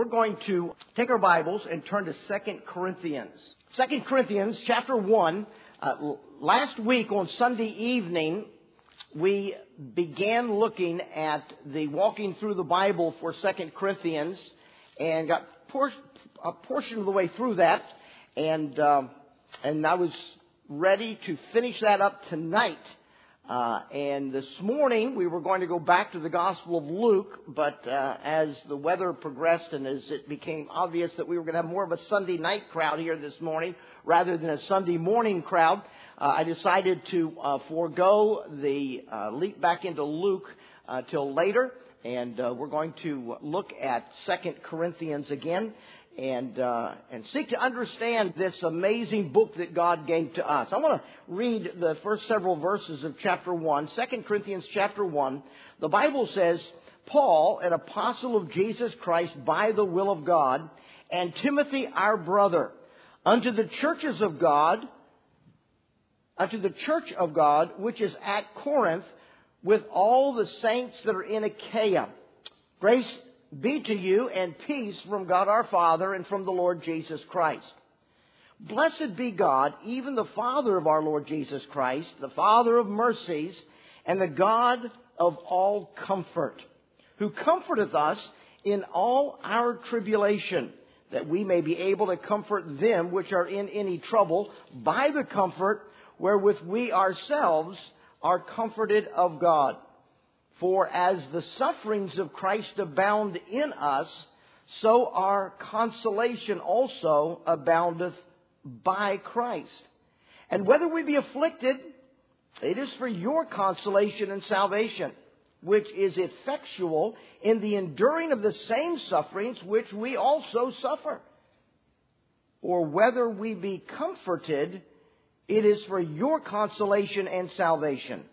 we're going to take our Bibles and turn to 2 Corinthians. 2 Corinthians chapter 1. Uh, last week on Sunday evening, we began looking at the walking through the Bible for 2 Corinthians and got por- a portion of the way through that. And, um, and I was ready to finish that up tonight. Uh, and this morning we were going to go back to the Gospel of Luke, but uh, as the weather progressed and as it became obvious that we were going to have more of a Sunday night crowd here this morning rather than a Sunday morning crowd, uh, I decided to uh, forego the uh, leap back into Luke till later, and we're going to look at Second Corinthians again and uh, and seek to understand this amazing book that God gave to us. I want to read the first several verses of chapter 1, 2 Corinthians chapter 1. The Bible says, Paul, an apostle of Jesus Christ by the will of God, and Timothy our brother, unto the churches of God, unto the church of God which is at Corinth, with all the saints that are in Achaia. Grace be to you and peace from God our Father and from the Lord Jesus Christ. Blessed be God, even the Father of our Lord Jesus Christ, the Father of mercies, and the God of all comfort, who comforteth us in all our tribulation, that we may be able to comfort them which are in any trouble by the comfort wherewith we ourselves are comforted of God. For as the sufferings of Christ abound in us, so our consolation also aboundeth by Christ. And whether we be afflicted, it is for your consolation and salvation, which is effectual in the enduring of the same sufferings which we also suffer. Or whether we be comforted, it is for your consolation and salvation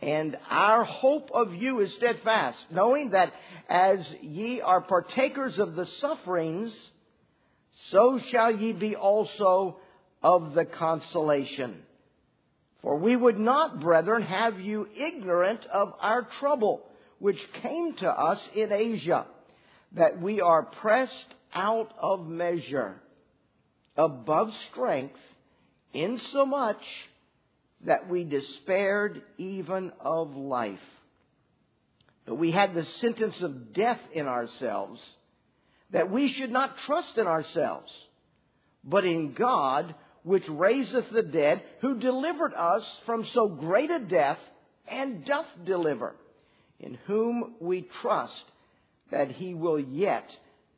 and our hope of you is steadfast, knowing that as ye are partakers of the sufferings, so shall ye be also of the consolation. For we would not, brethren, have you ignorant of our trouble, which came to us in Asia, that we are pressed out of measure, above strength, insomuch that we despaired even of life. But we had the sentence of death in ourselves, that we should not trust in ourselves, but in God, which raiseth the dead, who delivered us from so great a death, and doth deliver, in whom we trust that he will yet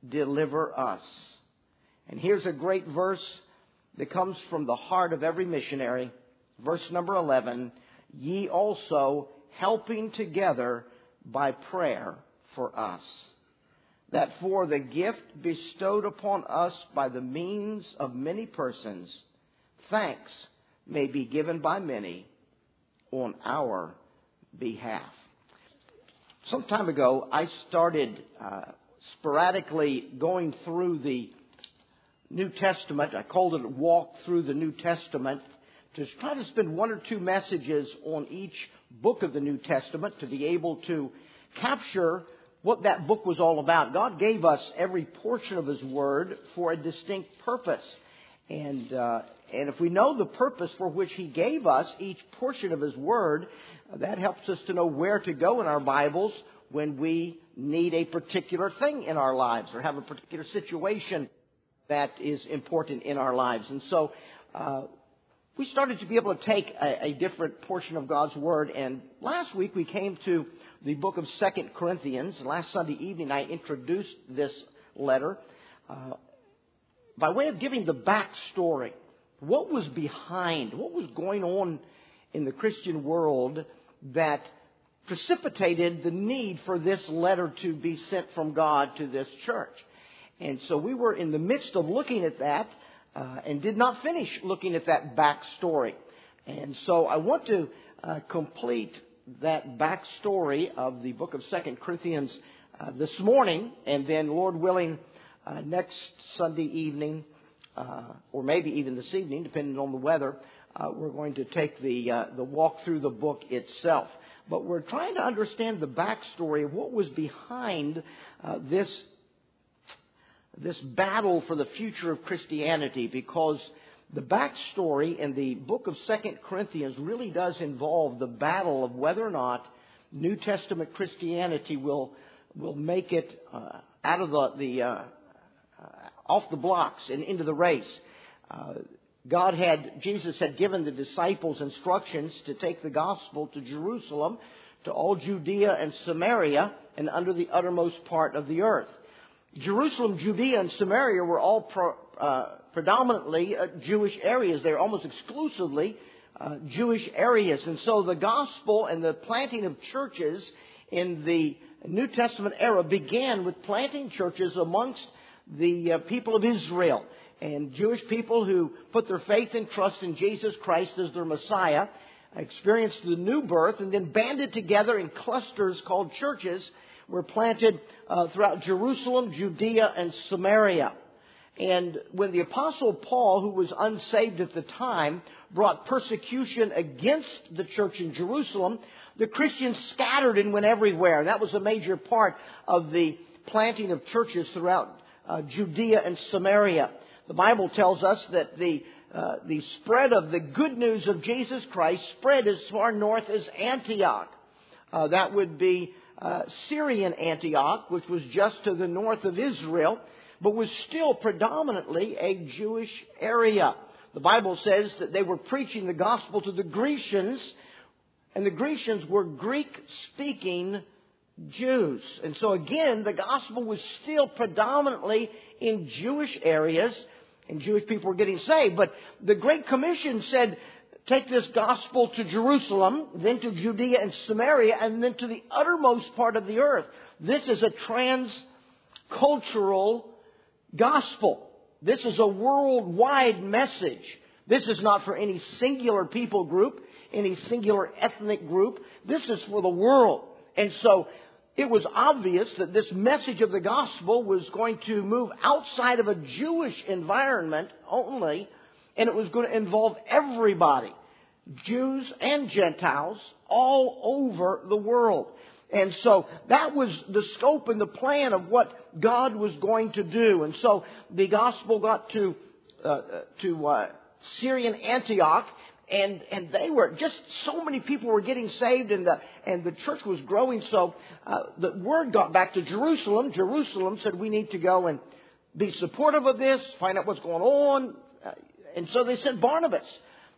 deliver us. And here's a great verse that comes from the heart of every missionary verse number 11, ye also helping together by prayer for us, that for the gift bestowed upon us by the means of many persons, thanks may be given by many on our behalf. Some time ago, I started uh, sporadically going through the New Testament. I called it a Walk Through the New Testament to try to spend one or two messages on each book of the New Testament to be able to capture what that book was all about. God gave us every portion of His Word for a distinct purpose. And, uh, and if we know the purpose for which He gave us each portion of His Word, that helps us to know where to go in our Bibles when we need a particular thing in our lives or have a particular situation that is important in our lives. And so, uh, we started to be able to take a, a, different portion of God's Word. And last week we came to the book of Second Corinthians. Last Sunday evening I introduced this letter uh, by way of giving the backstory. What was behind, what was going on in the Christian world that precipitated the need for this letter to be sent from God to this church. And so we were in the midst of looking at that uh, and did not finish looking at that backstory. And so I want to uh, complete that backstory of the book of Second Corinthians uh, this morning, and then, Lord willing, uh, next Sunday evening, uh, or maybe even this evening, depending on the weather, uh, we're going to take the the walk through the book itself. But we're trying to understand the backstory of what was behind this this battle for the future of Christianity because the backstory in the book of Second Corinthians really does involve the battle of whether or not New Testament Christianity will will make it uh, out of the, the uh, off the blocks and into the race. Uh, God had Jesus had given the disciples instructions to take the gospel to Jerusalem, to all Judea and Samaria, and under the uttermost part of the earth. Jerusalem, Judea, and Samaria were all pro, uh, predominantly uh, Jewish areas. They're almost exclusively uh, Jewish areas. And so the gospel and the planting of churches in the New Testament era began with planting churches amongst the uh, people of Israel and Jewish people who put their faith and trust in Jesus Christ as their Messiah, experienced the new birth, and then banded together in clusters called churches, were planted uh, throughout Jerusalem, Judea, and Samaria. And when the Apostle Paul, who was unsaved at the time, brought persecution against the church in Jerusalem, the Christians scattered and went everywhere. And that was a major part of the planting of churches throughout uh, Judea and Samaria. The Bible tells us that the uh, the spread of the good news of Jesus Christ spread as far north as Antioch. Uh, that would be uh, Syrian Antioch, which was just to the north of Israel, but was still predominantly a Jewish area. The Bible says that they were preaching the gospel to the Grecians, and the Grecians were Greek speaking Jews. And so again, the gospel was still predominantly in Jewish areas, and Jewish people were getting saved. But the Great Commission said, take this gospel to Jerusalem, then to Judea and Samaria, and then to the uttermost part of the earth. This is a transcultural gospel. This is a worldwide message. This is not for any singular people group, any singular ethnic group. This is for the world. And so it was obvious that this message of the gospel was going to move outside of a Jewish environment only, and it was going to involve everybody, Jews and Gentiles, all over the world. And so that was the scope and the plan of what God was going to do. And so the gospel got to uh, to uh, Syrian Antioch, and and they were just so many people were getting saved, and the and the church was growing. So uh, the word got back to Jerusalem. Jerusalem said we need to go and be supportive of this, find out what's going on, uh, and so they sent Barnabas,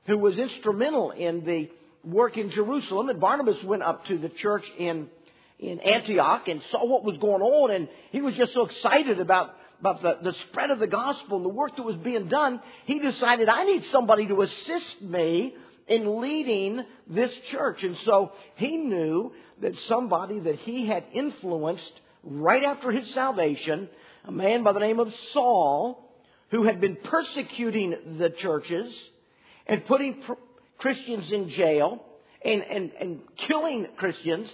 who was instrumental in the work in Jerusalem. And Barnabas went up to the church in in Antioch and saw what was going on, and he was just so excited about, about the, the spread of the gospel and the work that was being done, he decided, I need somebody to assist me in leading this church. And so he knew that somebody that he had influenced right after his salvation, a man by the name of Saul, who had been persecuting the churches and putting Christians in jail and, and, and killing Christians,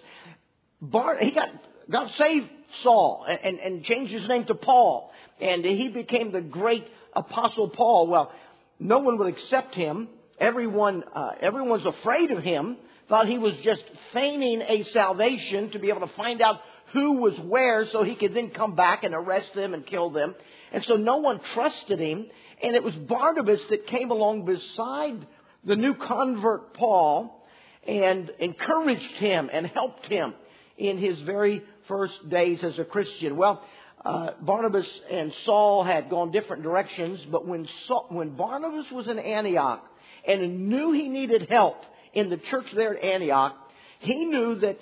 Bar, he got, God saved Saul and, and changed his name to Paul. And he became the great apostle Paul. Well, no one would accept him. Everyone, uh, everyone's afraid of him. Thought he was just feigning a salvation to be able to find out who was where so he could then come back and arrest them and kill them. And so no one trusted him. And it was Barnabas that came along beside the new convert Paul and encouraged him and helped him in his very first days as a Christian. Well, uh, Barnabas and Saul had gone different directions, but when, Saul, when Barnabas was in Antioch and knew he needed help in the church there at Antioch, he knew that,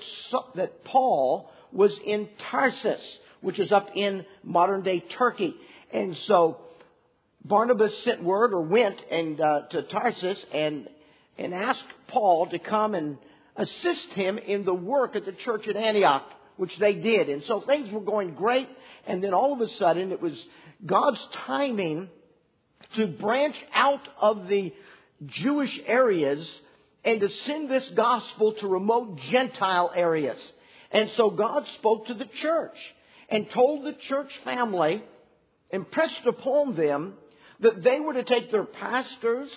that Paul was in Tarsus, which is up in modern day Turkey. And so Barnabas sent word or went and uh, to Tarsus and and asked Paul to come and assist him in the work at the church at Antioch, which they did. And so things were going great. And then all of a sudden, it was God's timing to branch out of the Jewish areas and to send this gospel to remote Gentile areas. And so God spoke to the church and told the church family, impressed upon them, that they were to take their pastors,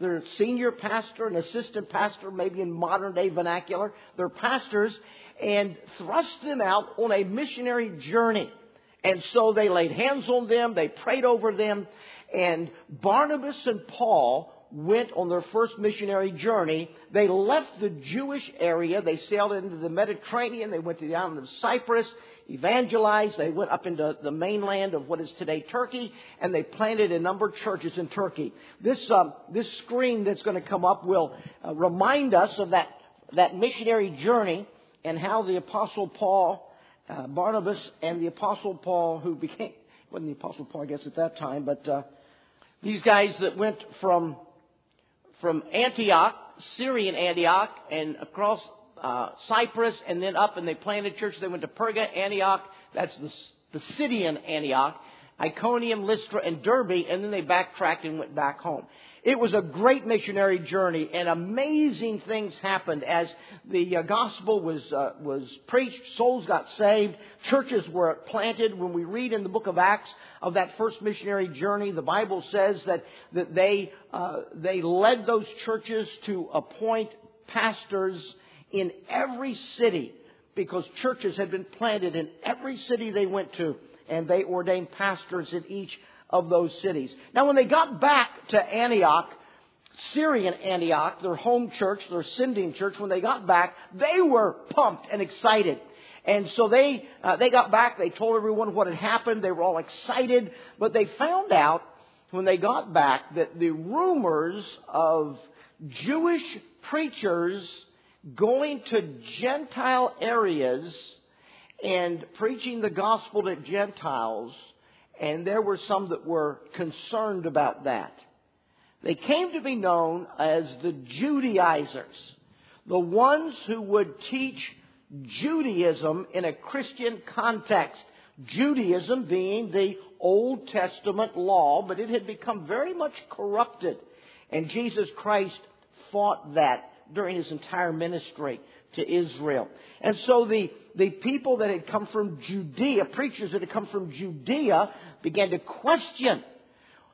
their senior pastor and assistant pastor, maybe in modern day vernacular, their pastors, and thrust them out on a missionary journey. And so they laid hands on them, they prayed over them, and Barnabas and Paul went on their first missionary journey. They left the Jewish area, they sailed into the Mediterranean, they went to the island of Cyprus, evangelized, they went up into the mainland of what is today Turkey, and they planted a number of churches in Turkey. This, um, this screen that's going to come up will uh, remind us of that, that missionary journey and how the Apostle Paul, uh, Barnabas, and the Apostle Paul, who became, wasn't the Apostle Paul, I guess, at that time, but uh, these guys that went from, from Antioch, Syrian Antioch, and across uh, Cyprus, and then up, and they planted churches. They went to Perga, Antioch, that's the, the Pisidian Antioch, Iconium, Lystra, and Derbe, and then they backtracked and went back home. It was a great missionary journey, and amazing things happened as the uh, gospel was uh, was preached. Souls got saved. Churches were planted. When we read in the book of Acts of that first missionary journey, the Bible says that that they uh, they led those churches to appoint pastors in every city because churches had been planted in every city they went to, and they ordained pastors in each of those cities. Now, when they got back to Antioch, Syrian Antioch, their home church, their sending church, when they got back, they were pumped and excited. And so they, uh, they got back, they told everyone what had happened, they were all excited, but they found out when they got back that the rumors of Jewish preachers going to Gentile areas and preaching the gospel to Gentiles and there were some that were concerned about that. They came to be known as the Judaizers, the ones who would teach Judaism in a Christian context. Judaism being the Old Testament law, but it had become very much corrupted. And Jesus Christ fought that during his entire ministry to Israel. And so the, the people that had come from Judea, preachers that had come from Judea, began to question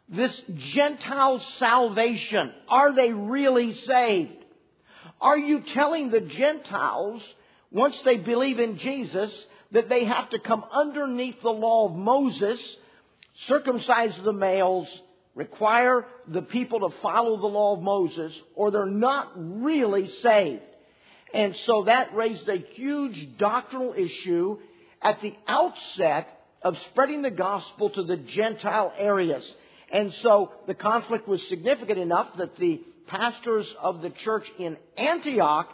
this Gentile salvation. Are they really saved? Are you telling the Gentiles, once they believe in Jesus, that they have to come underneath the law of Moses, circumcise the males, require the people to follow the law of Moses, or they're not really saved? And so that raised a huge doctrinal issue at the outset of spreading the gospel to the Gentile areas. And so the conflict was significant enough that the pastors of the church in Antioch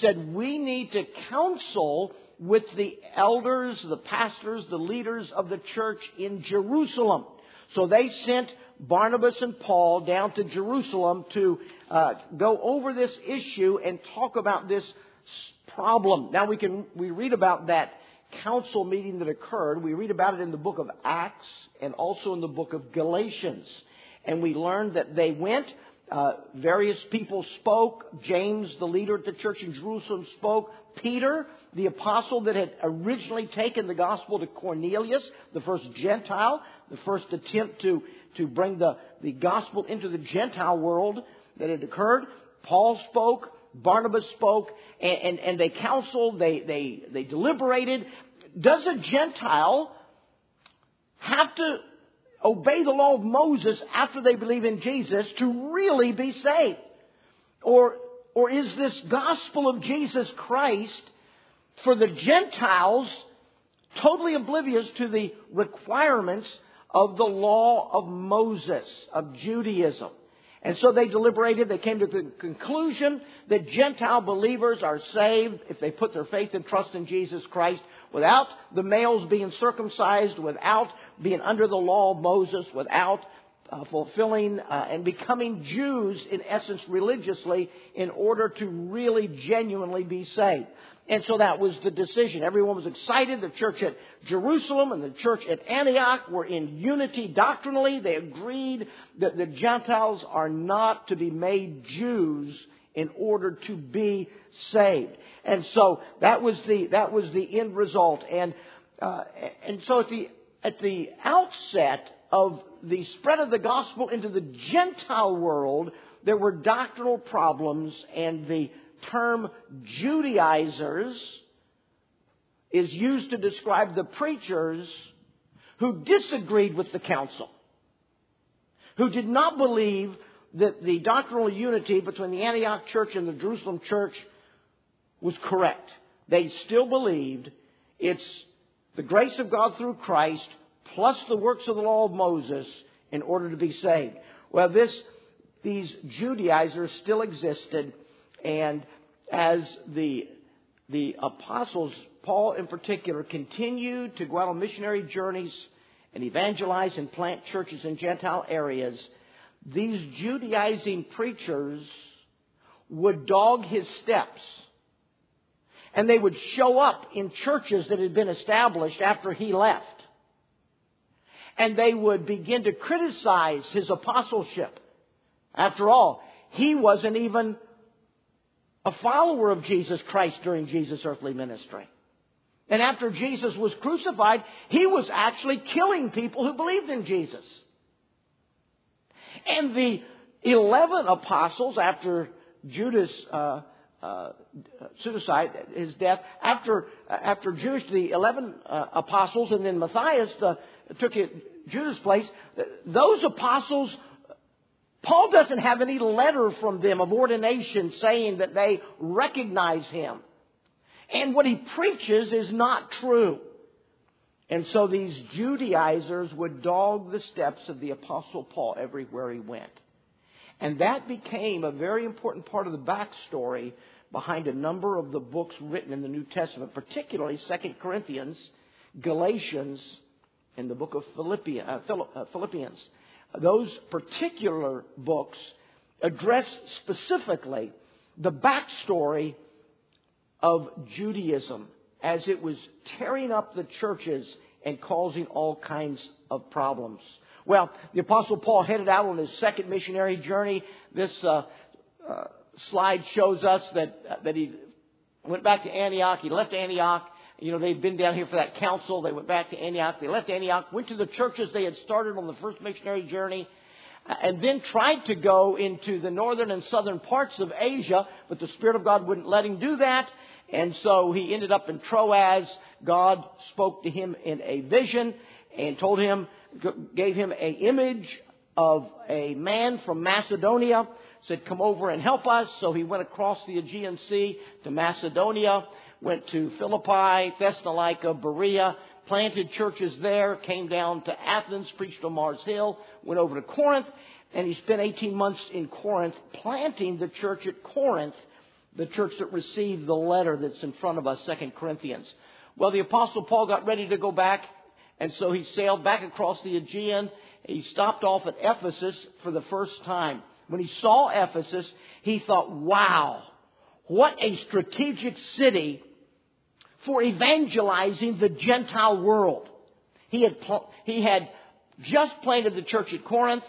said, we need to counsel with the elders, the pastors, the leaders of the church in Jerusalem. So they sent Barnabas and Paul down to Jerusalem to uh, go over this issue and talk about this problem. Now we can we read about that council meeting that occurred. We read about it in the book of Acts and also in the book of Galatians. And we learned that they went, uh, various people spoke. James, the leader at the church in Jerusalem, spoke. Peter, the apostle that had originally taken the gospel to Cornelius, the first Gentile, the first attempt to, to bring the, the gospel into the Gentile world that had occurred. Paul spoke. Barnabas spoke, and, and, and they counseled, they, they, they deliberated. Does a Gentile have to obey the law of Moses after they believe in Jesus to really be saved? Or, or is this gospel of Jesus Christ for the Gentiles totally oblivious to the requirements of the law of Moses, of Judaism? And so they deliberated. They came to the conclusion that Gentile believers are saved if they put their faith and trust in Jesus Christ without the males being circumcised, without being under the law of Moses, without uh, fulfilling uh, and becoming Jews in essence religiously in order to really genuinely be saved. And so that was the decision. Everyone was excited. The church at Jerusalem and the church at Antioch were in unity doctrinally. They agreed that the Gentiles are not to be made Jews in order to be saved. And so that was the, that was the end result. And, uh, and so at the, at the outset of the spread of the gospel into the Gentile world, there were doctrinal problems and the term Judaizers is used to describe the preachers who disagreed with the council, who did not believe that the doctrinal unity between the Antioch church and the Jerusalem church was correct. They still believed it's the grace of God through Christ plus the works of the law of Moses in order to be saved. Well, this, these Judaizers still existed, and as the, the apostles, Paul in particular, continued to go out on missionary journeys and evangelize and plant churches in Gentile areas, these Judaizing preachers would dog his steps. And they would show up in churches that had been established after he left. And they would begin to criticize his apostleship. After all, he wasn't even a follower of Jesus Christ during Jesus' earthly ministry. And after Jesus was crucified, he was actually killing people who believed in Jesus. And the 11 apostles, after Judas' uh, uh, suicide, his death, after, uh, after Judas, the 11 uh, apostles, and then Matthias the, took it, Judas' place, those apostles Paul doesn't have any letter from them of ordination saying that they recognize him. And what he preaches is not true. And so these Judaizers would dog the steps of the Apostle Paul everywhere he went. And that became a very important part of the backstory behind a number of the books written in the New Testament, particularly 2 Corinthians, Galatians, and the book of uh, uh, Philippians. Those particular books address specifically the backstory of Judaism as it was tearing up the churches and causing all kinds of problems. Well, the Apostle Paul headed out on his second missionary journey. This uh, uh, slide shows us that uh, that he went back to Antioch. He left Antioch. You know, they'd been down here for that council. They went back to Antioch. They left Antioch, went to the churches they had started on the first missionary journey, uh, and then tried to go into the northern and southern parts of Asia, but the Spirit of God wouldn't let him do that. And so he ended up in Troas. God spoke to him in a vision and told him, gave him an image of a man from Macedonia, said, come over and help us. So he went across the Aegean Sea to Macedonia, went to Philippi, Thessalonica, Berea, planted churches there, came down to Athens, preached on Mars Hill, went over to Corinth, and he spent 18 months in Corinth planting the church at Corinth the church that received the letter that's in front of us, Second Corinthians. Well, the Apostle Paul got ready to go back, and so he sailed back across the Aegean. He stopped off at Ephesus for the first time. When he saw Ephesus, he thought, wow, what a strategic city for evangelizing the Gentile world. He had, he had just planted the church at Corinth.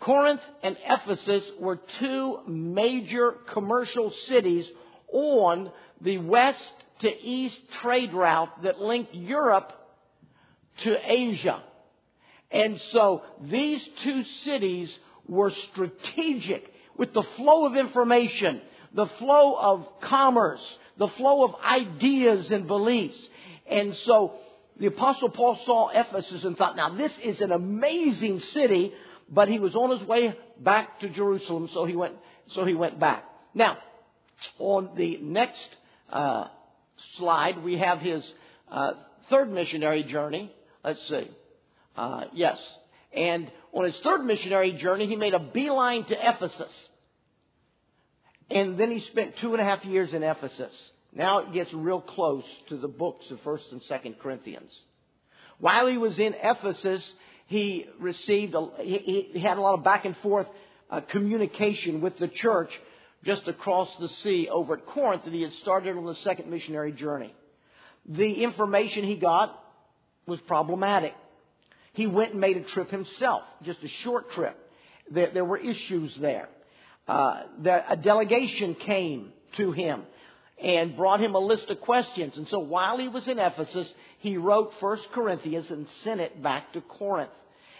Corinth and Ephesus were two major commercial cities on the west to east trade route that linked Europe to Asia. And so these two cities were strategic with the flow of information, the flow of commerce, the flow of ideas and beliefs. And so the apostle Paul saw Ephesus and thought, now this is an amazing city but he was on his way back to Jerusalem, so he went, so he went back. Now, on the next uh, slide, we have his uh, third missionary journey. Let's see. Uh, yes. And on his third missionary journey, he made a beeline to Ephesus. And then he spent two and a half years in Ephesus. Now it gets real close to the books of 1st and 2nd Corinthians. While he was in Ephesus, he received, a, he, he, had a lot of back and forth uh, communication with the church just across the sea over at Corinth that he had started on the second missionary journey. The information he got was problematic. He went and made a trip himself, just a short trip. There, there were issues there. Uh, the, a delegation came to him and brought him a list of questions. And so while he was in Ephesus, he wrote First Corinthians and sent it back to Corinth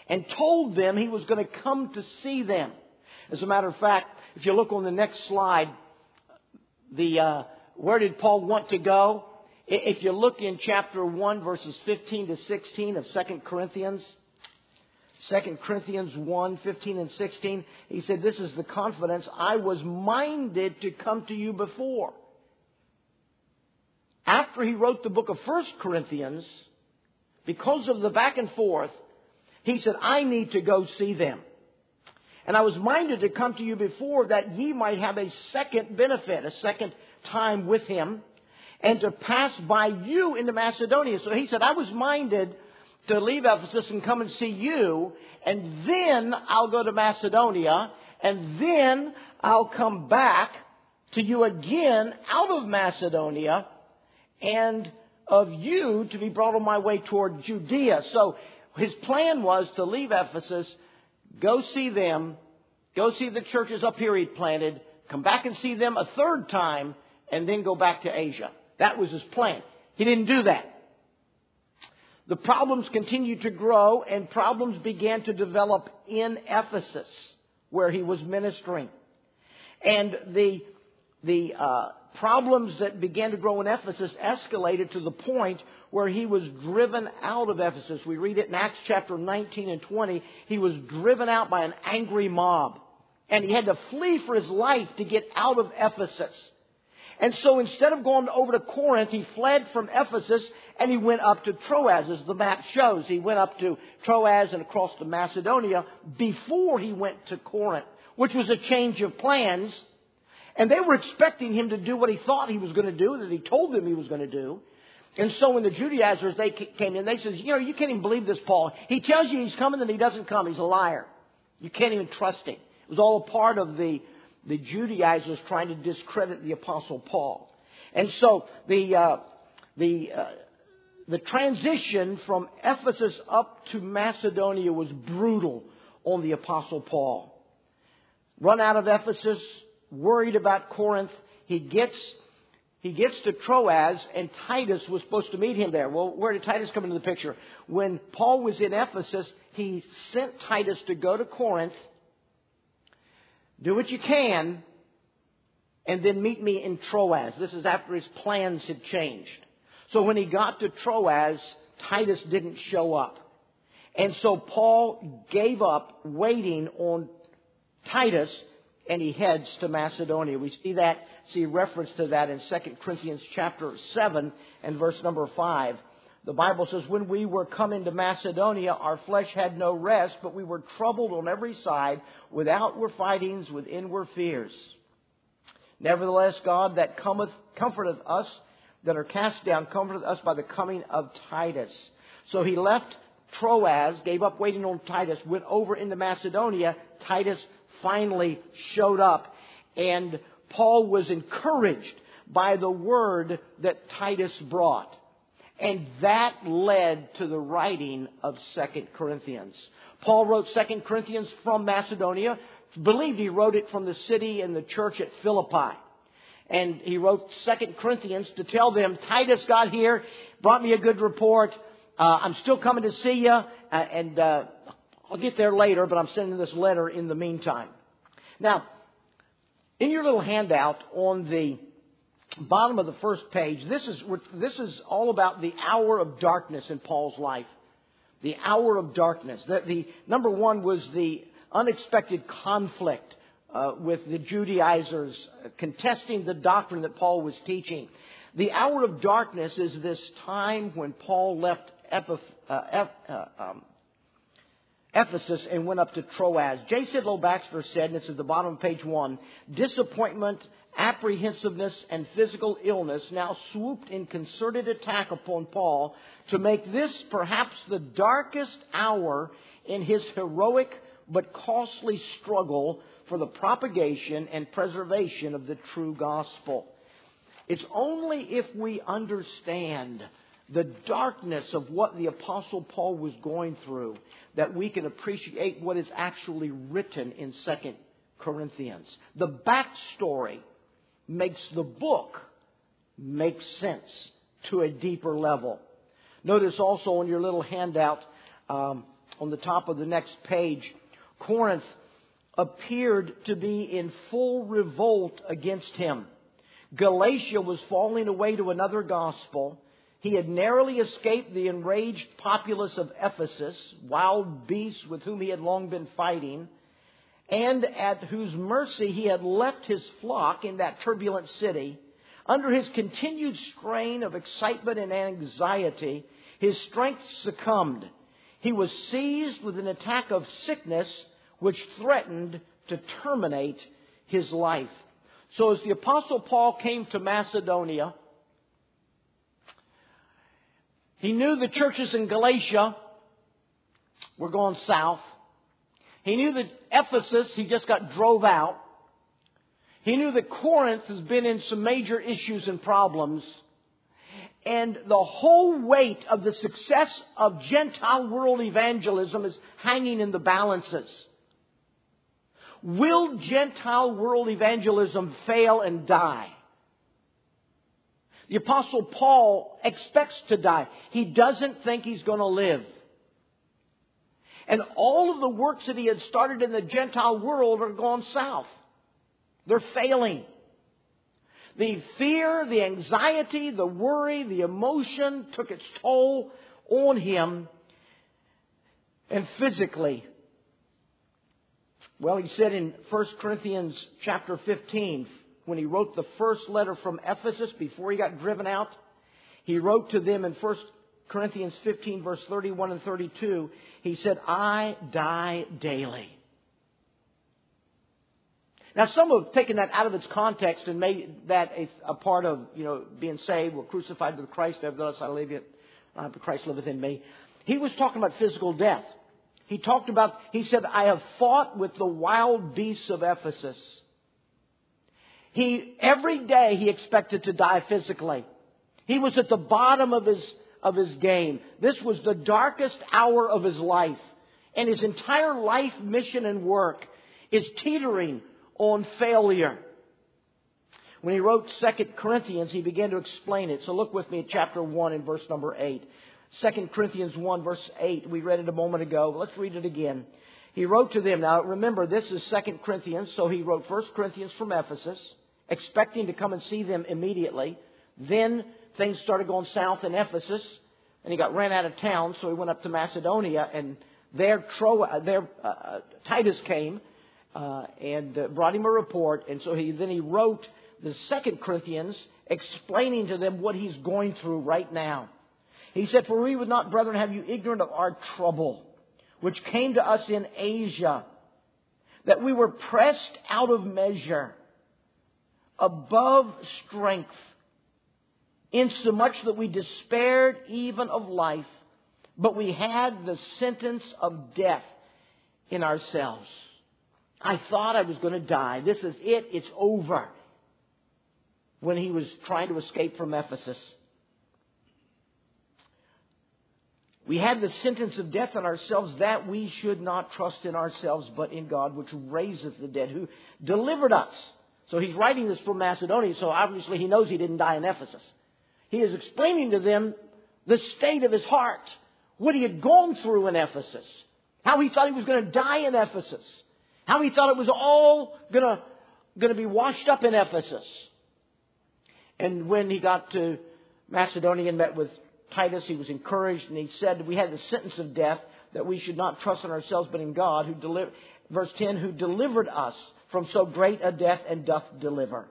and told them he was going to come to see them. As a matter of fact, if you look on the next slide, the uh, where did Paul want to go? If you look in chapter 1, verses 15 to 16 of 2 Corinthians, 2 Corinthians 1, 15 and 16, he said, This is the confidence I was minded to come to you before. After he wrote the book of 1 Corinthians, because of the back and forth, he said, I need to go see them. And I was minded to come to you before that ye might have a second benefit, a second time with him, and to pass by you into Macedonia. So he said, I was minded to leave Ephesus and come and see you, and then I'll go to Macedonia, and then I'll come back to you again out of Macedonia, and of you to be brought on my way toward Judea. So his plan was to leave Ephesus, go see them, go see the churches up here he'd planted, come back and see them a third time, and then go back to Asia. That was his plan. He didn't do that. The problems continued to grow and problems began to develop in Ephesus where he was ministering. And the, the uh, problems that began to grow in Ephesus escalated to the point where he was driven out of Ephesus. We read it in Acts chapter 19 and 20. He was driven out by an angry mob. And he had to flee for his life to get out of Ephesus. And so instead of going over to Corinth, he fled from Ephesus and he went up to Troas, as the map shows. He went up to Troas and across to Macedonia before he went to Corinth, which was a change of plans. And they were expecting him to do what he thought he was going to do, that he told them he was going to do. And so when the Judaizers, they came in, they said, you know, you can't even believe this Paul. He tells you he's coming, then he doesn't come. He's a liar. You can't even trust him. It was all a part of the the Judaizers trying to discredit the Apostle Paul. And so the, uh, the, uh, the transition from Ephesus up to Macedonia was brutal on the Apostle Paul. Run out of Ephesus, worried about Corinth. He gets, he gets to Troas, and Titus was supposed to meet him there. Well, where did Titus come into the picture? When Paul was in Ephesus, he sent Titus to go to Corinth do what you can, and then meet me in Troas. This is after his plans had changed. So when he got to Troas, Titus didn't show up. And so Paul gave up waiting on Titus and he heads to Macedonia. We see that, see reference to that in 2 Corinthians chapter 7 and verse number 5. The Bible says, when we were coming to Macedonia, our flesh had no rest, but we were troubled on every side with outward fightings, with inward fears. Nevertheless, God that cometh, comforteth us that are cast down, comforteth us by the coming of Titus. So he left Troas, gave up waiting on Titus, went over into Macedonia. Titus finally showed up, and Paul was encouraged by the word that Titus brought. And that led to the writing of Second Corinthians. Paul wrote Second Corinthians from Macedonia. Believed he wrote it from the city and the church at Philippi. And he wrote Second Corinthians to tell them, Titus got here, brought me a good report. Uh, I'm still coming to see you, uh, and uh, I'll get there later, but I'm sending this letter in the meantime. Now, in your little handout on the bottom of the first page, this is, this is all about the hour of darkness in Paul's life. The hour of darkness. The, the number one was the unexpected conflict uh, with the Judaizers contesting the doctrine that Paul was teaching. The hour of darkness is this time when Paul left uh, uh, um, Ephesus and went up to Troas. J. Sidlow Baxter said, and it's at the bottom of page one, disappointment apprehensiveness and physical illness now swooped in concerted attack upon Paul to make this perhaps the darkest hour in his heroic but costly struggle for the propagation and preservation of the true gospel. It's only if we understand the darkness of what the apostle Paul was going through that we can appreciate what is actually written in 2 Corinthians. The backstory makes the book make sense to a deeper level. Notice also on your little handout um, on the top of the next page, Corinth appeared to be in full revolt against him. Galatia was falling away to another gospel. He had narrowly escaped the enraged populace of Ephesus, wild beasts with whom he had long been fighting, and at whose mercy he had left his flock in that turbulent city. Under his continued strain of excitement and anxiety, his strength succumbed. He was seized with an attack of sickness which threatened to terminate his life. So as the apostle Paul came to Macedonia, he knew the churches in Galatia were going south. He knew that Ephesus, he just got drove out. He knew that Corinth has been in some major issues and problems. And the whole weight of the success of Gentile world evangelism is hanging in the balances. Will Gentile world evangelism fail and die? The apostle Paul expects to die. He doesn't think he's going to live. And all of the works that he had started in the Gentile world are gone south. They're failing. The fear, the anxiety, the worry, the emotion took its toll on him. And physically, well, he said in 1 Corinthians chapter 15, when he wrote the first letter from Ephesus before he got driven out, he wrote to them in 1 Corinthians 15 verse 31 and 32, he said, I die daily. Now, some have taken that out of its context and made that a, a part of, you know, being saved. We're crucified with Christ. Nevertheless, I live yet. Uh, Christ liveth in me. He was talking about physical death. He talked about, he said, I have fought with the wild beasts of Ephesus. He, every day he expected to die physically. He was at the bottom of his, of his game. This was the darkest hour of his life. And his entire life mission and work is teetering on failure. When he wrote Second Corinthians, he began to explain it. So look with me at chapter 1 and verse number 8. 2 Corinthians 1 verse 8. We read it a moment ago. Let's read it again. He wrote to them. Now remember, this is 2 Corinthians, so he wrote 1 Corinthians from Ephesus, expecting to come and see them immediately. Then things started going south in Ephesus, and he got ran out of town, so he went up to Macedonia, and there, Tro- there uh, uh, Titus came uh, and uh, brought him a report, and so he then he wrote the Second Corinthians, explaining to them what he's going through right now. He said, For we would not, brethren, have you ignorant of our trouble, which came to us in Asia, that we were pressed out of measure, above strength, insomuch that we despaired even of life, but we had the sentence of death in ourselves. I thought I was going to die. This is it. It's over. When he was trying to escape from Ephesus. We had the sentence of death on ourselves that we should not trust in ourselves, but in God, which raiseth the dead, who delivered us. So he's writing this from Macedonia, so obviously he knows he didn't die in Ephesus. He is explaining to them the state of his heart, what he had gone through in Ephesus, how he thought he was going to die in Ephesus, how he thought it was all going to, going to be washed up in Ephesus. And when he got to Macedonia and met with Titus, he was encouraged, and he said, We had the sentence of death that we should not trust in ourselves, but in God, who delivered, verse 10, who delivered us from so great a death and doth deliver,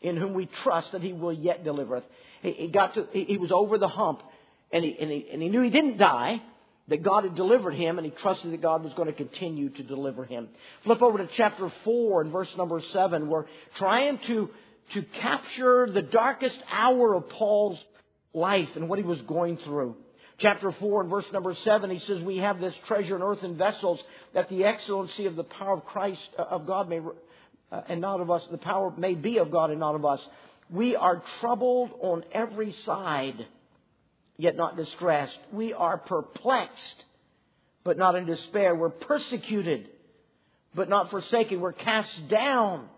in whom we trust that he will yet deliver us. He, got to, he, he, was over the hump, and he, and, he, and he knew he didn't die, that God had delivered him, and he trusted that God was going to continue to deliver him. Flip over to chapter 4 and verse number 7. We're trying to, to capture the darkest hour of Paul's life and what he was going through. Chapter 4 and verse number 7, he says, We have this treasure in earthen vessels, that the excellency of the power of Christ, uh, of God may, uh, and not of us, the power may be of God and not of us. We are troubled on every side, yet not distressed. We are perplexed, but not in despair. We're persecuted, but not forsaken. We're cast down,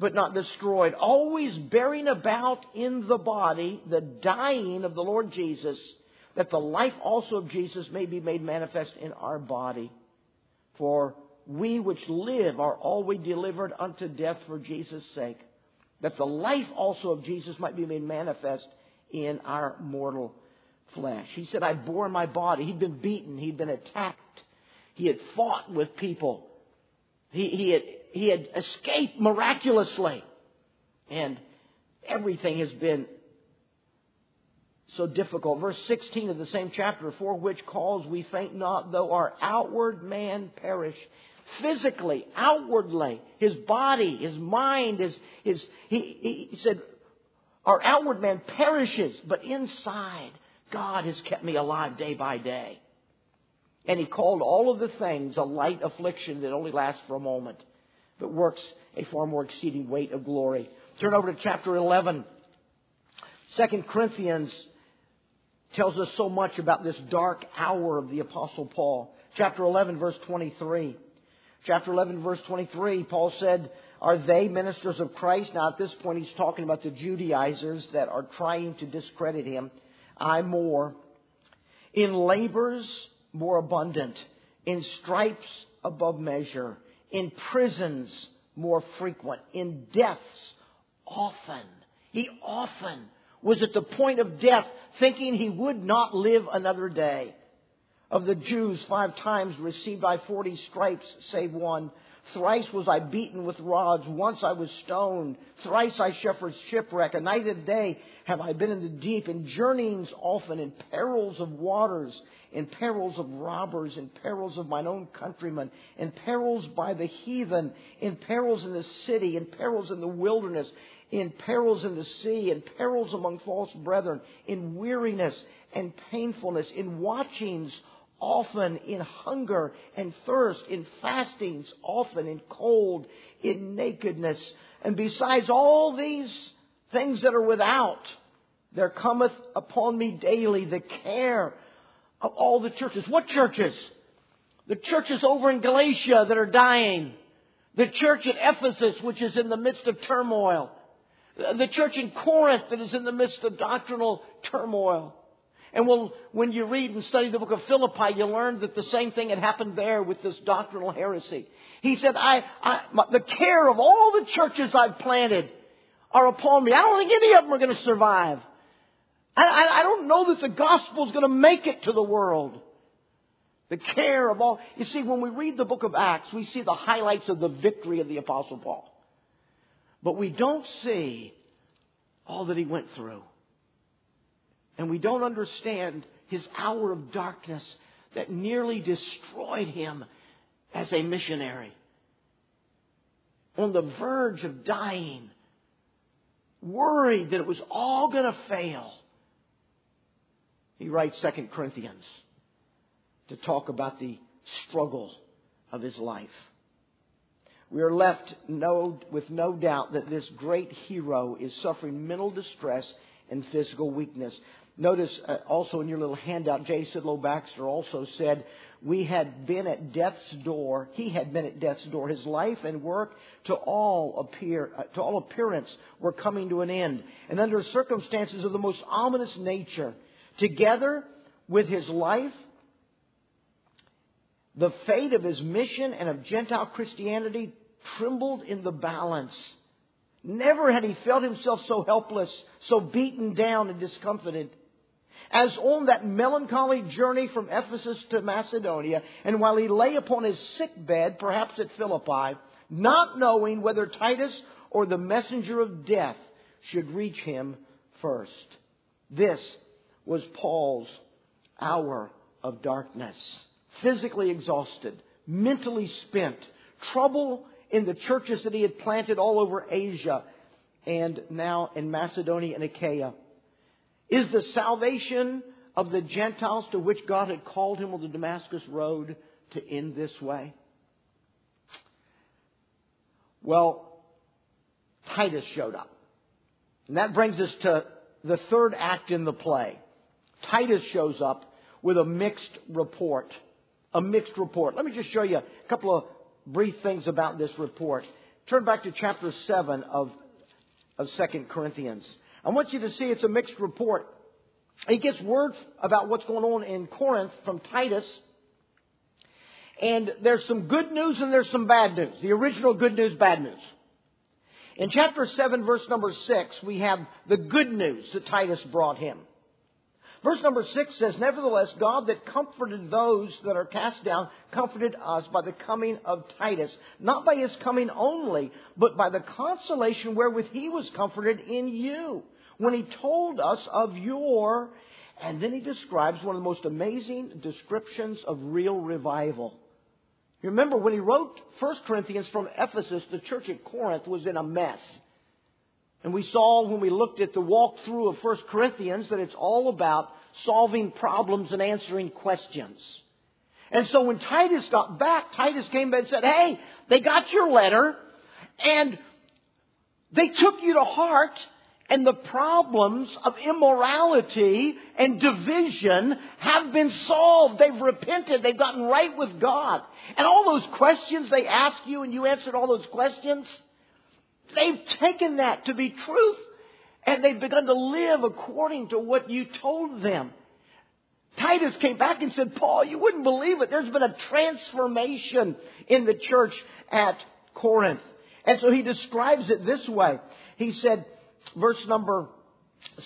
but not destroyed, always bearing about in the body the dying of the Lord Jesus, that the life also of Jesus may be made manifest in our body. For we which live are always delivered unto death for Jesus' sake, that the life also of Jesus might be made manifest in our mortal flesh. He said, I bore my body. He'd been beaten. He'd been attacked. He had fought with people. He, he, had, he had escaped miraculously. And everything has been so difficult. Verse 16 of the same chapter, for which cause we faint not, though our outward man perish. Physically, outwardly, his body, his mind, his, his he, he said, our outward man perishes, but inside, God has kept me alive day by day. And he called all of the things a light affliction that only lasts for a moment, but works a far more exceeding weight of glory. Turn over to chapter 11. 2 Corinthians tells us so much about this dark hour of the Apostle Paul. Chapter 11, verse 23. Chapter 11, verse 23, Paul said, Are they ministers of Christ? Now, at this point, he's talking about the Judaizers that are trying to discredit him. I more. In labors, more abundant. In stripes, above measure. In prisons, more frequent. In deaths, often. He often was at the point of death thinking he would not live another day. Of the Jews, five times received I forty stripes, save one. Thrice was I beaten with rods. Once I was stoned. Thrice I suffered shipwreck. A night and day have I been in the deep, in journeyings often, in perils of waters, in perils of robbers, in perils of mine own countrymen, in perils by the heathen, in perils in the city, in perils in the wilderness, in perils in the sea, in perils among false brethren, in weariness and painfulness, in watchings often, in hunger and thirst, in fastings often, in cold, in nakedness. And besides all these things that are without, there cometh upon me daily the care of all the churches. What churches? The churches over in Galatia that are dying. The church at Ephesus, which is in the midst of turmoil. The church in Corinth that is in the midst of doctrinal turmoil. And well, when you read and study the book of Philippi, you learn that the same thing had happened there with this doctrinal heresy. He said, I, I my, the care of all the churches I've planted are upon me. I don't think any of them are going to survive. I, I, I don't know that the gospel is going to make it to the world. The care of all. You see, when we read the book of Acts, we see the highlights of the victory of the Apostle Paul. But we don't see all that he went through. And we don't understand his hour of darkness that nearly destroyed him as a missionary. On the verge of dying, worried that it was all going to fail. He writes Second Corinthians to talk about the struggle of his life we are left no, with no doubt that this great hero is suffering mental distress and physical weakness. Notice uh, also in your little handout, J. Sidlow Baxter also said, we had been at death's door. He had been at death's door. His life and work, to all appear, uh, to all appearance, were coming to an end. And under circumstances of the most ominous nature, together with his life the fate of his mission and of Gentile Christianity trembled in the balance. Never had he felt himself so helpless, so beaten down and discomfited. As on that melancholy journey from Ephesus to Macedonia, and while he lay upon his sick bed, perhaps at Philippi, not knowing whether Titus or the messenger of death should reach him first. This was Paul's hour of darkness physically exhausted, mentally spent, trouble in the churches that he had planted all over Asia and now in Macedonia and Achaia. Is the salvation of the Gentiles to which God had called him on the Damascus road to end this way? Well, Titus showed up. And that brings us to the third act in the play. Titus shows up with a mixed report a mixed report. Let me just show you a couple of brief things about this report. Turn back to chapter 7 of, of 2 Corinthians. I want you to see it's a mixed report. He gets word about what's going on in Corinth from Titus. And there's some good news and there's some bad news. The original good news, bad news. In chapter 7, verse number 6, we have the good news that Titus brought him. Verse number 6 says, Nevertheless, God that comforted those that are cast down comforted us by the coming of Titus, not by his coming only, but by the consolation wherewith he was comforted in you, when he told us of your. And then he describes one of the most amazing descriptions of real revival. You remember when he wrote 1 Corinthians from Ephesus, the church at Corinth was in a mess. And we saw when we looked at the walkthrough of 1 Corinthians that it's all about solving problems and answering questions. And so when Titus got back, Titus came back and said, Hey, they got your letter and they took you to heart and the problems of immorality and division have been solved. They've repented. They've gotten right with God. And all those questions they asked you and you answered all those questions, they've taken that to be truth and they've begun to live according to what you told them. Titus came back and said, Paul, you wouldn't believe it. There's been a transformation in the church at Corinth. And so he describes it this way. He said, verse number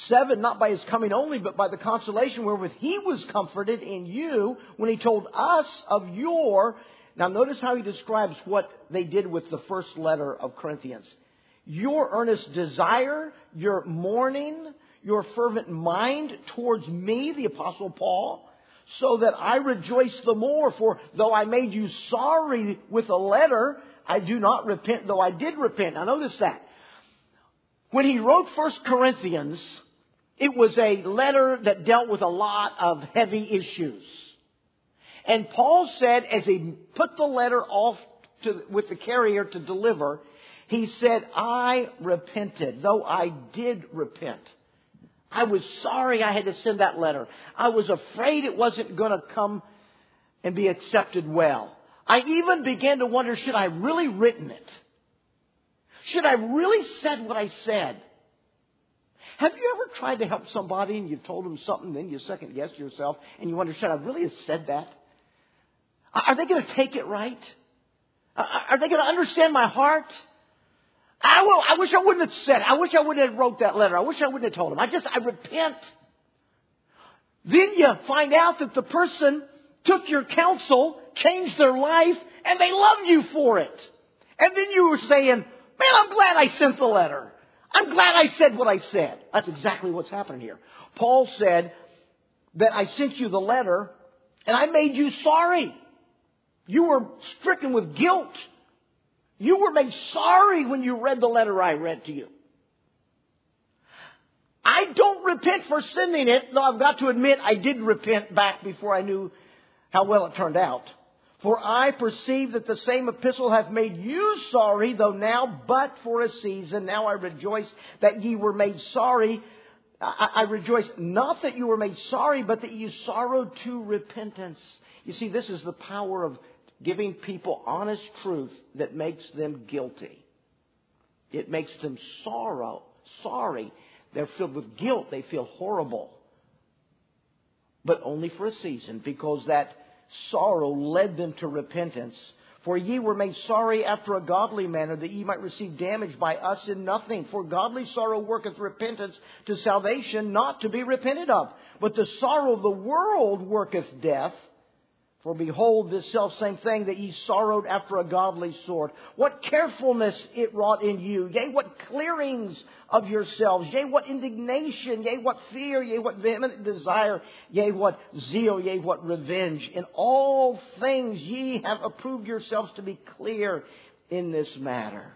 seven, not by his coming only, but by the consolation wherewith he was comforted in you when he told us of your. Now notice how he describes what they did with the first letter of Corinthians. Your earnest desire, your mourning, your fervent mind towards me, the apostle Paul, so that I rejoice the more, for though I made you sorry with a letter, I do not repent, though I did repent. Now notice that. When he wrote First Corinthians, it was a letter that dealt with a lot of heavy issues. And Paul said, as he put the letter off to, with the carrier to deliver, he said, I repented, though I did repent. I was sorry I had to send that letter. I was afraid it wasn't going to come and be accepted well. I even began to wonder, should I really written it? Should I really said what I said? Have you ever tried to help somebody and you've told them something, then you second guess yourself and you wonder, should I really have said that? Are they going to take it right? Are they going to understand my heart? I will, I wish I wouldn't have said, I wish I wouldn't have wrote that letter. I wish I wouldn't have told him. I just, I repent. Then you find out that the person took your counsel, changed their life, and they love you for it. And then you were saying, Man, I'm glad I sent the letter. I'm glad I said what I said. That's exactly what's happening here. Paul said that I sent you the letter and I made you sorry. You were stricken with guilt. You were made sorry when you read the letter I read to you. I don't repent for sending it, though I've got to admit I did repent back before I knew how well it turned out. For I perceive that the same epistle hath made you sorry, though now but for a season. Now I rejoice that ye were made sorry. I, rejoice not that you were made sorry, but that you sorrowed to repentance. You see, this is the power of giving people honest truth that makes them guilty. It makes them sorrow, sorry. They're filled with guilt. They feel horrible. But only for a season because that sorrow led them to repentance. For ye were made sorry after a godly manner, that ye might receive damage by us in nothing. For godly sorrow worketh repentance to salvation, not to be repented of. But the sorrow of the world worketh death. For behold, this self same thing that ye sorrowed after a godly sort. What carefulness it wrought in you. Yea, what clearings of yourselves. Yea, what indignation. Yea, what fear. Yea, what vehement desire. Yea, what zeal. Yea, what revenge. In all things ye have approved yourselves to be clear in this matter.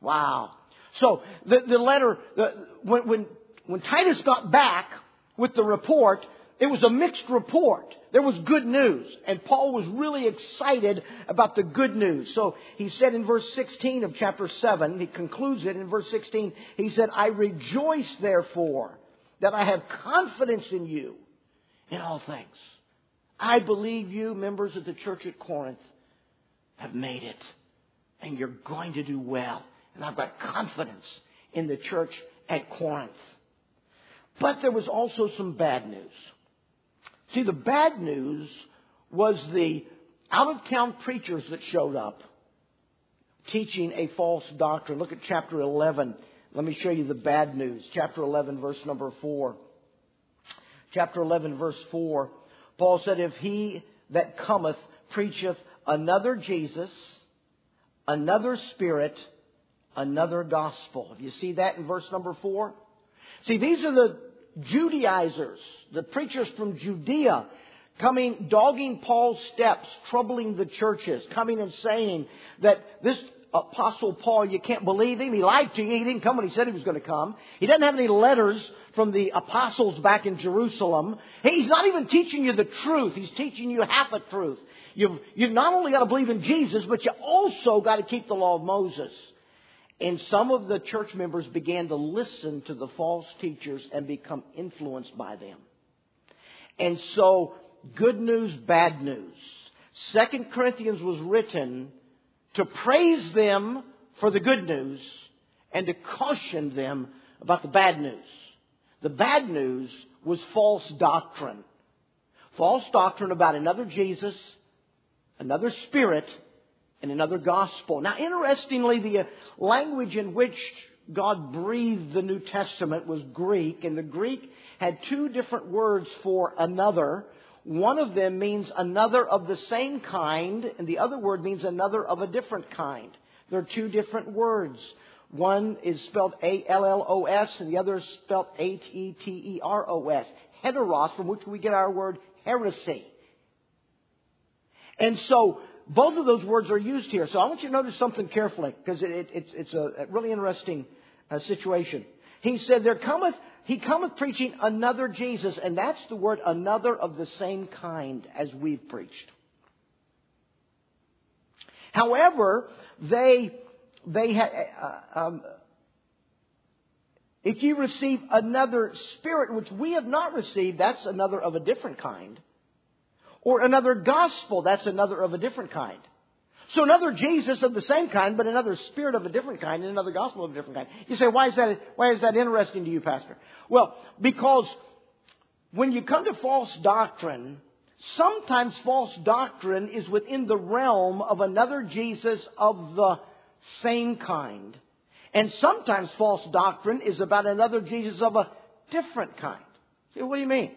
Wow. So, the, the letter, the, when, when, when Titus got back with the report, it was a mixed report. There was good news. And Paul was really excited about the good news. So he said in verse 16 of chapter 7, he concludes it in verse 16, he said, I rejoice therefore that I have confidence in you in all things. I believe you, members of the church at Corinth, have made it. And you're going to do well. And I've got confidence in the church at Corinth. But there was also some bad news. See, the bad news was the out of town preachers that showed up. teaching a false doctrine. Look at chapter 11. Let me show you the bad news. Chapter 11, verse number 4. Chapter 11, verse 4. Paul said, If he that cometh preacheth another Jesus, another Spirit, another gospel. You see that in verse number 4? See, these are the Judaizers, the preachers from Judea coming, dogging Paul's steps, troubling the churches, coming and saying that this Apostle Paul, you can't believe him. He lied to you. He didn't come when he said he was going to come. He doesn't have any letters from the apostles back in Jerusalem. He's not even teaching you the truth. He's teaching you half a truth. You've, you've not only got to believe in Jesus, but you also got to keep the law of Moses. And some of the church members began to listen to the false teachers and become influenced by them. And so good news, bad news. Second Corinthians was written to praise them for the good news and to caution them about the bad news. The bad news was false doctrine. False doctrine about another Jesus, another spirit, and another gospel. Now, interestingly, the uh, language in which God breathed the New Testament was Greek, and the Greek had two different words for another. One of them means another of the same kind, and the other word means another of a different kind. There are two different words. One is spelled A-L-L-O-S, and the other is spelled H-E-T-E-R-O-S. Heteros, from which we get our word heresy. And so, both of those words are used here. So I want you to notice something carefully, because it, it, it's, it's a really interesting uh, situation. He said, There cometh he cometh preaching another Jesus, and that's the word another of the same kind as we've preached. However, they, they had, uh, um, if you receive another spirit which we have not received, that's another of a different kind. Or another gospel, that's another of a different kind. So another Jesus of the same kind, but another spirit of a different kind, and another gospel of a different kind. You say, why is that, why is that interesting to you, Pastor? Well, because when you come to false doctrine, sometimes false doctrine is within the realm of another Jesus of the same kind. And sometimes false doctrine is about another Jesus of a different kind. See, what do you mean?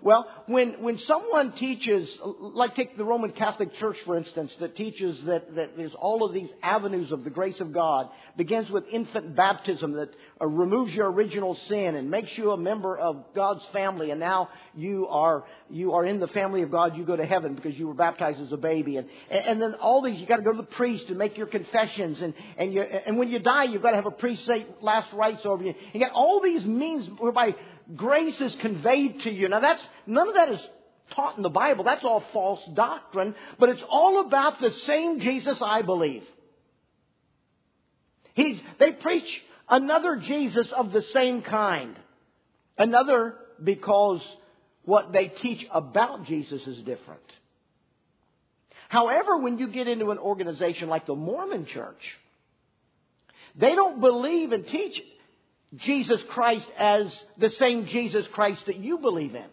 Well, when, when someone teaches, like take the Roman Catholic Church, for instance, that teaches that, that there's all of these avenues of the grace of God, begins with infant baptism that uh, removes your original sin and makes you a member of God's family, and now you are, you are in the family of God, you go to heaven because you were baptized as a baby. And, and then all these, you gotta go to the priest and make your confessions, and, and, you, and when you die, you've gotta have a priest say last rites over you. You got all these means whereby grace is conveyed to you. Now that's, none of that is taught in the Bible. That's all false doctrine, but it's all about the same Jesus I believe. He's, they preach another Jesus of the same kind. Another because what they teach about Jesus is different. However, when you get into an organization like the Mormon Church, they don't believe and teach Jesus Christ as the same Jesus Christ that you believe in.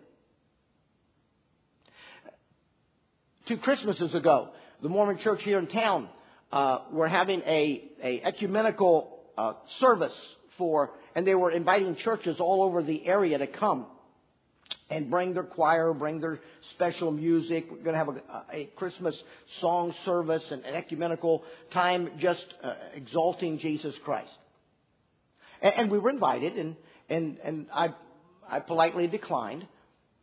Two Christmases ago, the Mormon church here in town uh, were having a, a ecumenical uh, service for, and they were inviting churches all over the area to come and bring their choir, bring their special music. We're going to have a, a Christmas song service and an ecumenical time just uh, exalting Jesus Christ. And, and we were invited, and, and, and I, I politely declined.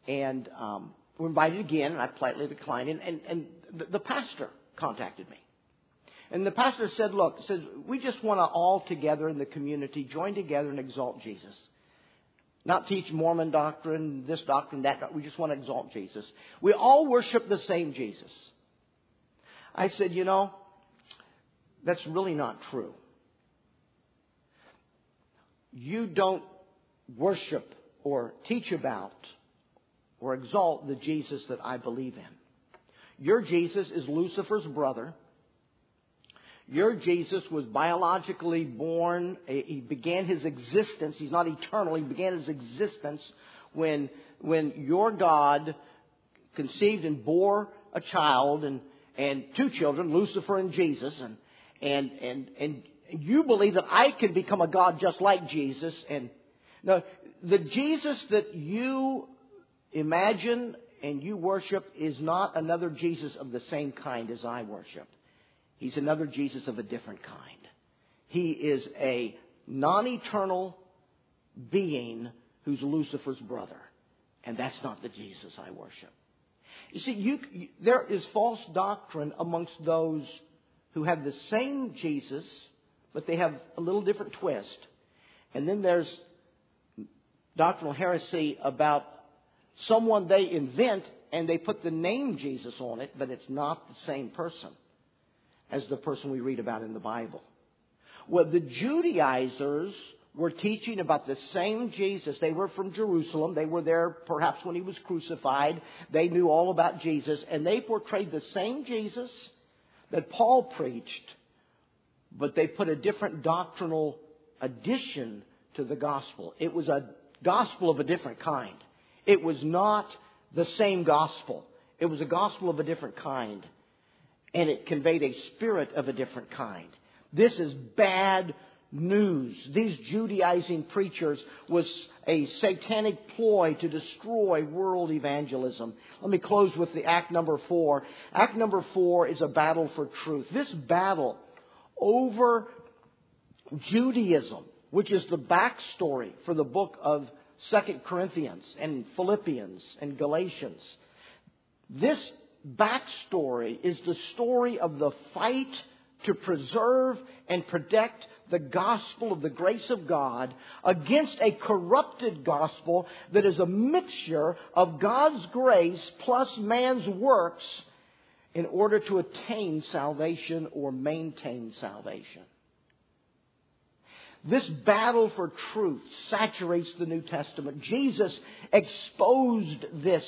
And um, we were invited again, and I politely declined. And, and, and the, the pastor contacted me. And the pastor said, look, says, we just want to all together in the community join together and exalt Jesus. Not teach Mormon doctrine, this doctrine, that doctrine. We just want to exalt Jesus. We all worship the same Jesus. I said, you know, that's really not true you don't worship or teach about or exalt the Jesus that I believe in. Your Jesus is Lucifer's brother. Your Jesus was biologically born. He began his existence. He's not eternal. He began his existence when, when your God conceived and bore a child and, and two children, Lucifer and Jesus. And, and, and, and you believe that I can become a God just like Jesus. And no, the Jesus that you imagine and you worship is not another Jesus of the same kind as I worship. He's another Jesus of a different kind. He is a non eternal being who's Lucifer's brother. And that's not the Jesus I worship. You see, you, there is false doctrine amongst those who have the same Jesus, but they have a little different twist. And then there's doctrinal heresy about someone they invent and they put the name Jesus on it, but it's not the same person as the person we read about in the Bible. Well, the Judaizers were teaching about the same Jesus. They were from Jerusalem. They were there perhaps when he was crucified. They knew all about Jesus, and they portrayed the same Jesus that Paul preached, but they put a different doctrinal addition to the gospel. It was a gospel of a different kind. It was not the same gospel. It was a gospel of a different kind. And it conveyed a spirit of a different kind. This is bad news. These Judaizing preachers was a satanic ploy to destroy world evangelism. Let me close with the act number four. Act number four is a battle for truth. This battle over Judaism, which is the backstory for the book of Second Corinthians and Philippians and Galatians. This backstory is the story of the fight to preserve and protect the gospel of the grace of God against a corrupted gospel that is a mixture of God's grace plus man's works in order to attain salvation or maintain salvation. This battle for truth saturates the New Testament. Jesus exposed this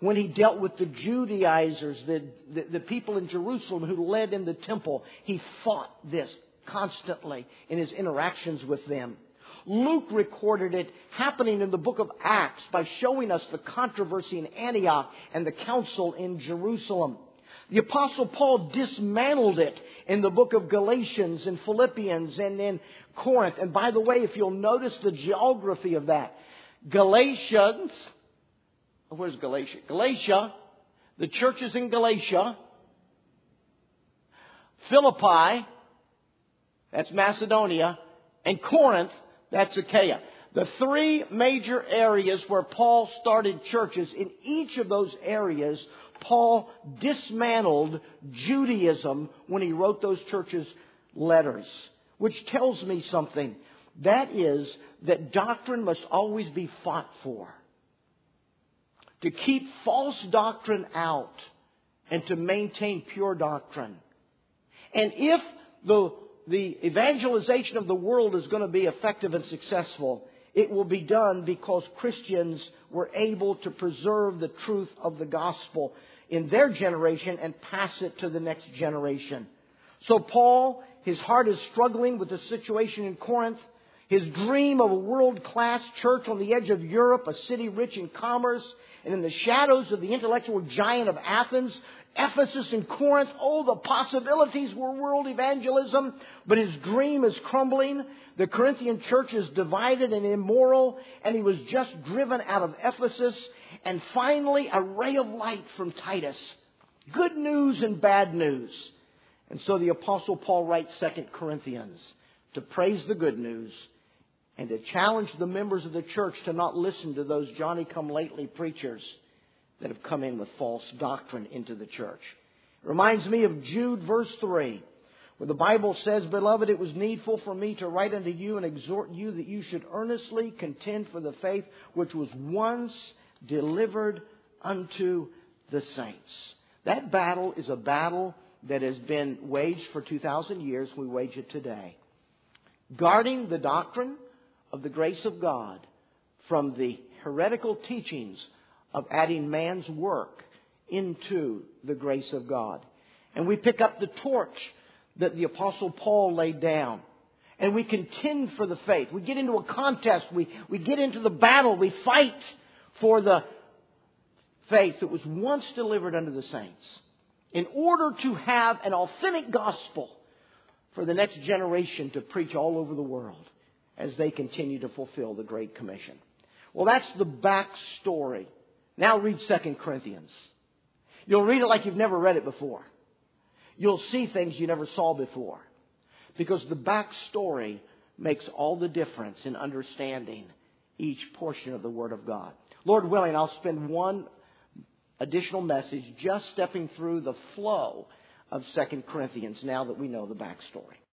when he dealt with the Judaizers, the, the, the, people in Jerusalem who led in the temple. He fought this constantly in his interactions with them. Luke recorded it happening in the book of Acts by showing us the controversy in Antioch and the council in Jerusalem. The apostle Paul dismantled it in the book of Galatians and Philippians and in Corinth. And by the way, if you'll notice the geography of that, Galatians, where's Galatia? Galatia, the churches in Galatia, Philippi, that's Macedonia, and Corinth, that's Achaia. The three major areas where Paul started churches, in each of those areas, Paul dismantled Judaism when he wrote those churches letters, which tells me something. That is that doctrine must always be fought for. To keep false doctrine out and to maintain pure doctrine. And if the the evangelization of the world is going to be effective and successful, it will be done because Christians were able to preserve the truth of the gospel in their generation and pass it to the next generation. So Paul, his heart is struggling with the situation in Corinth. His dream of a world class church on the edge of Europe, a city rich in commerce, and in the shadows of the intellectual giant of Athens, Ephesus and Corinth, oh, the possibilities were world evangelism, but his dream is crumbling. The Corinthian church is divided and immoral, and he was just driven out of Ephesus. And finally, a ray of light from Titus. Good news and bad news. And so the apostle Paul writes Second Corinthians to praise the good news and to challenge the members of the church to not listen to those Johnny come lately preachers that have come in with false doctrine into the church. It reminds me of Jude verse 3, where the Bible says, Beloved, it was needful for me to write unto you and exhort you that you should earnestly contend for the faith which was once delivered unto the saints. That battle is a battle that has been waged for 2,000 years. We wage it today. Guarding the doctrine of the grace of God from the heretical teachings of adding man's work into the grace of God. And we pick up the torch that the Apostle Paul laid down. And we contend for the faith. We get into a contest. We, we get into the battle. We fight for the faith that was once delivered unto the saints. In order to have an authentic gospel for the next generation to preach all over the world as they continue to fulfill the Great Commission. Well, that's the backstory. Now read 2 Corinthians. You'll read it like you've never read it before. You'll see things you never saw before. Because the backstory makes all the difference in understanding each portion of the Word of God. Lord willing, I'll spend one additional message just stepping through the flow of 2 Corinthians now that we know the backstory.